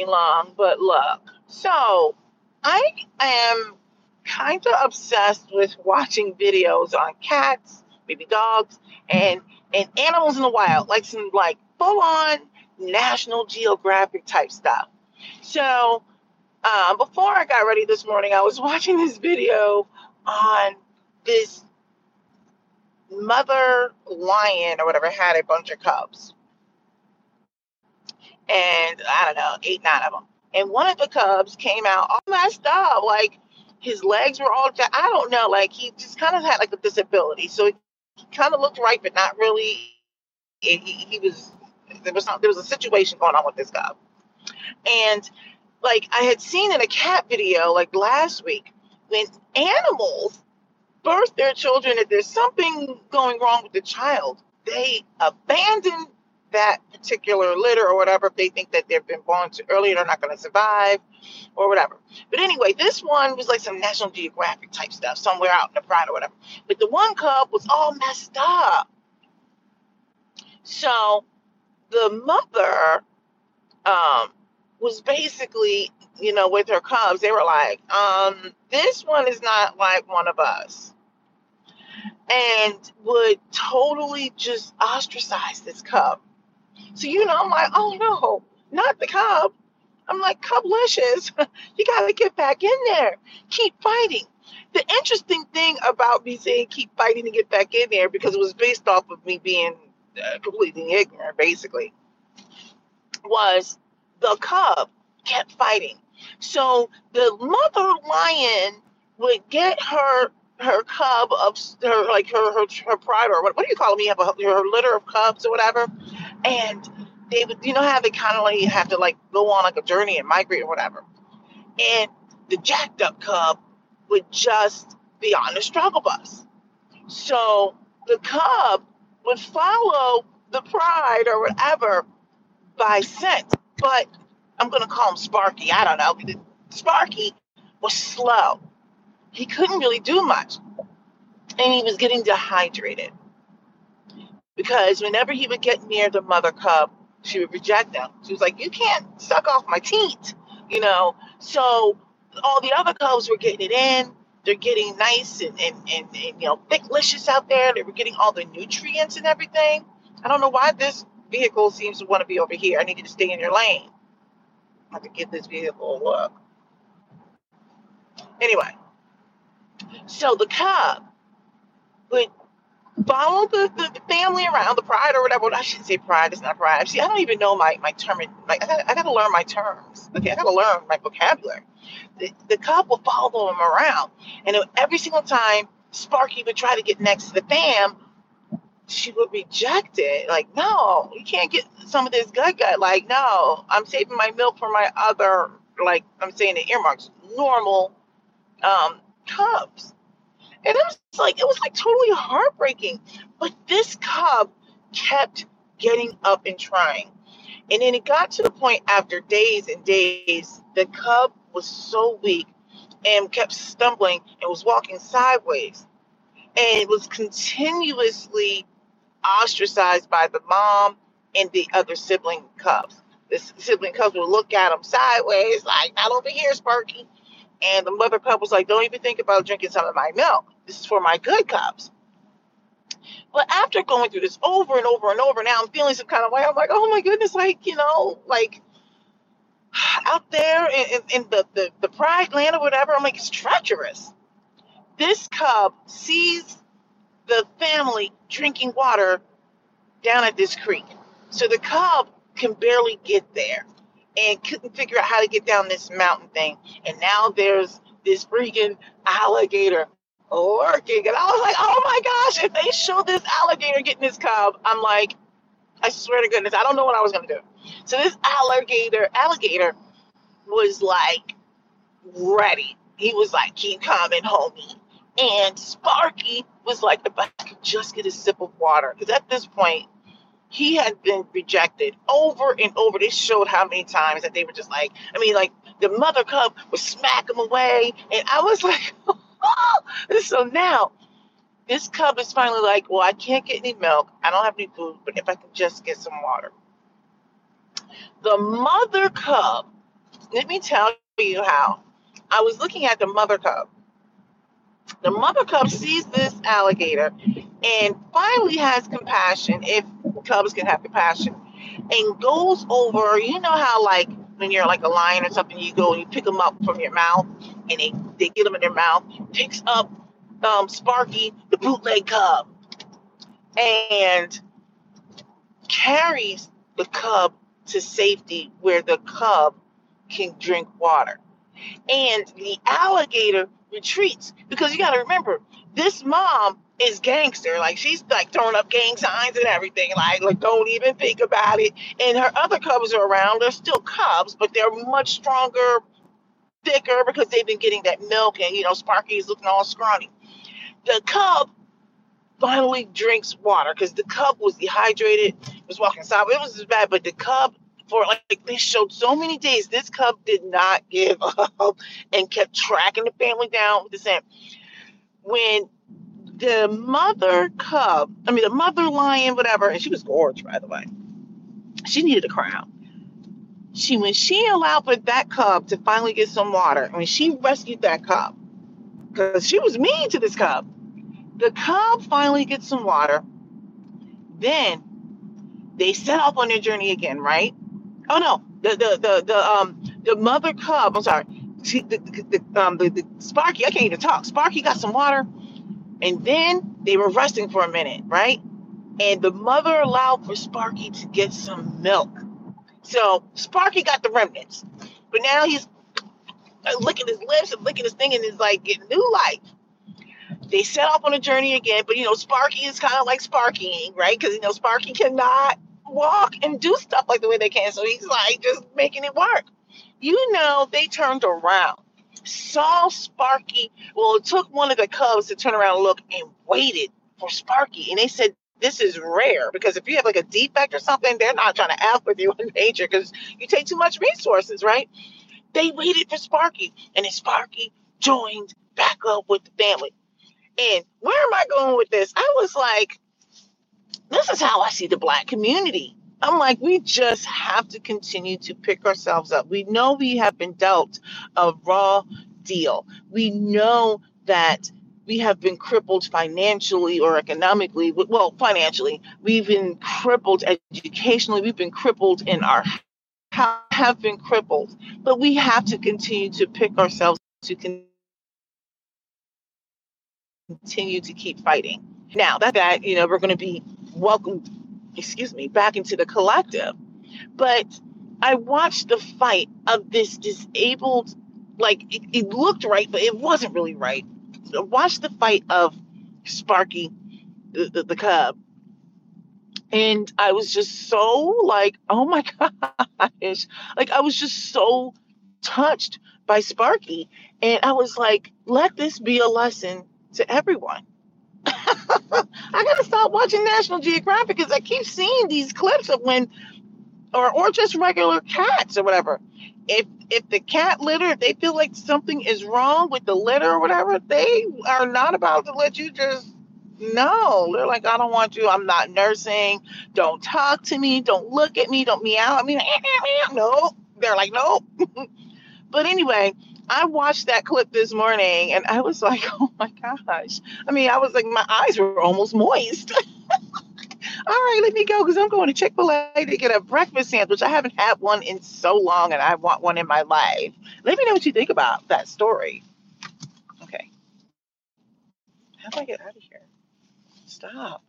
very long, but look. So I am kind of obsessed with watching videos on cats, baby dogs, and and animals in the wild, like some like full on National Geographic type stuff. So uh, before I got ready this morning, I was watching this video on this mother lion or whatever had a bunch of cubs. And I don't know, eight, nine of them. And one of the cubs came out all messed up. Like his legs were all, I don't know, like he just kind of had like a disability. So he kind of looked right, but not really. He, he was, there was, there was a situation going on with this cub. And like I had seen in a cat video like last week, when animals birth their children, if there's something going wrong with the child, they abandon that particular litter or whatever if they think that they've been born too early they're not going to survive or whatever. But anyway this one was like some national geographic type stuff somewhere out in the pride or whatever. But the one cub was all messed up. So the mother um, was basically you know with her cubs they were like um, this one is not like one of us. And would totally just ostracize this cub so, you know, I'm like, oh no, not the cub. I'm like, Cublicious, you got to get back in there. Keep fighting. The interesting thing about me saying keep fighting to get back in there, because it was based off of me being uh, completely ignorant, basically, was the cub kept fighting. So the mother lion would get her her cub of her like her her, her pride or what, what do you call them? You have a, her litter of cubs or whatever and they would, you know how they kind of like have to like go on like a journey and migrate or whatever. And the jacked up cub would just be on the struggle bus. So the cub would follow the pride or whatever by scent. But I'm going to call him Sparky. I don't know. Sparky was slow. He couldn't really do much. And he was getting dehydrated because whenever he would get near the mother cub, she would reject him. She was like, You can't suck off my teat, you know. So all the other cubs were getting it in. They're getting nice and, and, and, and you know, thick licious out there. They were getting all the nutrients and everything. I don't know why this vehicle seems to want to be over here. I need you to stay in your lane. I have to give this vehicle a look. Anyway, so the cub would follow the, the, the, family around, the pride or whatever. I shouldn't say pride, it's not pride. See, I don't even know my, my term. Like, I got I got to learn my terms. Okay, I got to learn my vocabulary. The, the cop will follow them around. And every single time Sparky would try to get next to the fam, she would reject it. Like, no, you can't get some of this gut gut. Like, no, I'm saving my milk for my other, like, I'm saying the earmarks, normal um, cubs. And was like, it was like totally heartbreaking. But this cub kept getting up and trying. And then it got to the point after days and days, the cub was so weak and kept stumbling and was walking sideways and was continuously ostracized by the mom and the other sibling cubs. The sibling cubs would look at him sideways, like, not over here, Sparky. And the mother cub was like, Don't even think about drinking some of my milk. This is for my good cubs. But after going through this over and over and over, now I'm feeling some kind of way. I'm like, oh my goodness, like, you know, like out there in, in, the, the, the pride land or whatever, I'm like, it's treacherous. This cub sees the family drinking water down at this creek. So the cub can barely get there and couldn't figure out how to get down this mountain thing. And now there's this freaking alligator lurking. And I was like, oh my gosh, if they show this alligator getting this cub, I'm like, I swear to goodness, I don't know what I was gonna do. So this alligator, alligator was like ready. He was like, keep coming, homie. And Sparky was like, if I could just get a sip of water. Because at this point, he had been rejected over and over. They showed how many times that they were just like, I mean, like the mother cub would smack him away. And I was like. so now this cub is finally like, well, I can't get any milk. I don't have any food, but if I can just get some water. The mother cub let me tell you how. I was looking at the mother cub. The mother cub sees this alligator and finally has compassion, if cubs can have compassion, and goes over. You know how, like, when you're like a lion or something, you go and you pick them up from your mouth and they, they get them in their mouth, picks up um, Sparky, the bootleg cub, and carries the cub to safety where the cub can drink water. And the alligator retreats because you got to remember this mom is gangster. Like she's like throwing up gang signs and everything. Like, like don't even think about it. And her other cubs are around. They're still cubs, but they're much stronger, thicker because they've been getting that milk. And you know, Sparky is looking all scrawny. The cub finally drinks water because the cub was dehydrated, was walking sideways. It was bad, but the cub for like they showed so many days, this cub did not give up and kept tracking the family down with the same. When the mother cub, I mean the mother lion, whatever, and she was gorgeous by the way. She needed a crown. She when she allowed for that cub to finally get some water, when she rescued that cub, because she was mean to this cub. The cub finally gets some water. Then they set off on their journey again, right? Oh no, the the the, the um the mother cub. I'm sorry, she, the, the, the, um the, the Sparky. I can't even talk. Sparky got some water, and then they were resting for a minute, right? And the mother allowed for Sparky to get some milk. So Sparky got the remnants, but now he's uh, licking his lips and licking his thing, and is like getting new life they set off on a journey again, but you know, Sparky is kind of like Sparkying, right? Because you know, Sparky cannot walk and do stuff like the way they can. So he's like just making it work. You know, they turned around, saw Sparky. Well, it took one of the cubs to turn around and look and waited for Sparky. And they said, this is rare because if you have like a defect or something, they're not trying to F with you in nature because you take too much resources, right? They waited for Sparky, and then Sparky joined back up with the family. And where am I going with this? I was like, this is how I see the black community. I'm like, we just have to continue to pick ourselves up. We know we have been dealt a raw deal. We know that we have been crippled financially or economically. Well, financially, we've been crippled educationally. We've been crippled in our have been crippled, but we have to continue to pick ourselves to continue to keep fighting. Now that that you know we're going to be welcomed, excuse me, back into the collective. But I watched the fight of this disabled, like it, it looked right, but it wasn't really right. I watched the fight of Sparky, the, the, the cub, and I was just so like, oh my gosh, like I was just so touched by Sparky, and I was like, let this be a lesson to everyone. I gotta stop watching National Geographic because I keep seeing these clips of when, or or just regular cats or whatever. If if the cat litter, if they feel like something is wrong with the litter or whatever, they are not about to let you just no. They're like, I don't want you. I'm not nursing. Don't talk to me. Don't look at me. Don't meow at me. No. They're like, nope. but anyway, I watched that clip this morning and I was like, oh my gosh. I mean, I was like, my eyes were almost moist. all right, let me go because I'm going to Chick fil A to get a breakfast sandwich. I haven't had one in so long and I want one in my life. Let me know what you think about that story. Okay. How do I get out of here? Stop.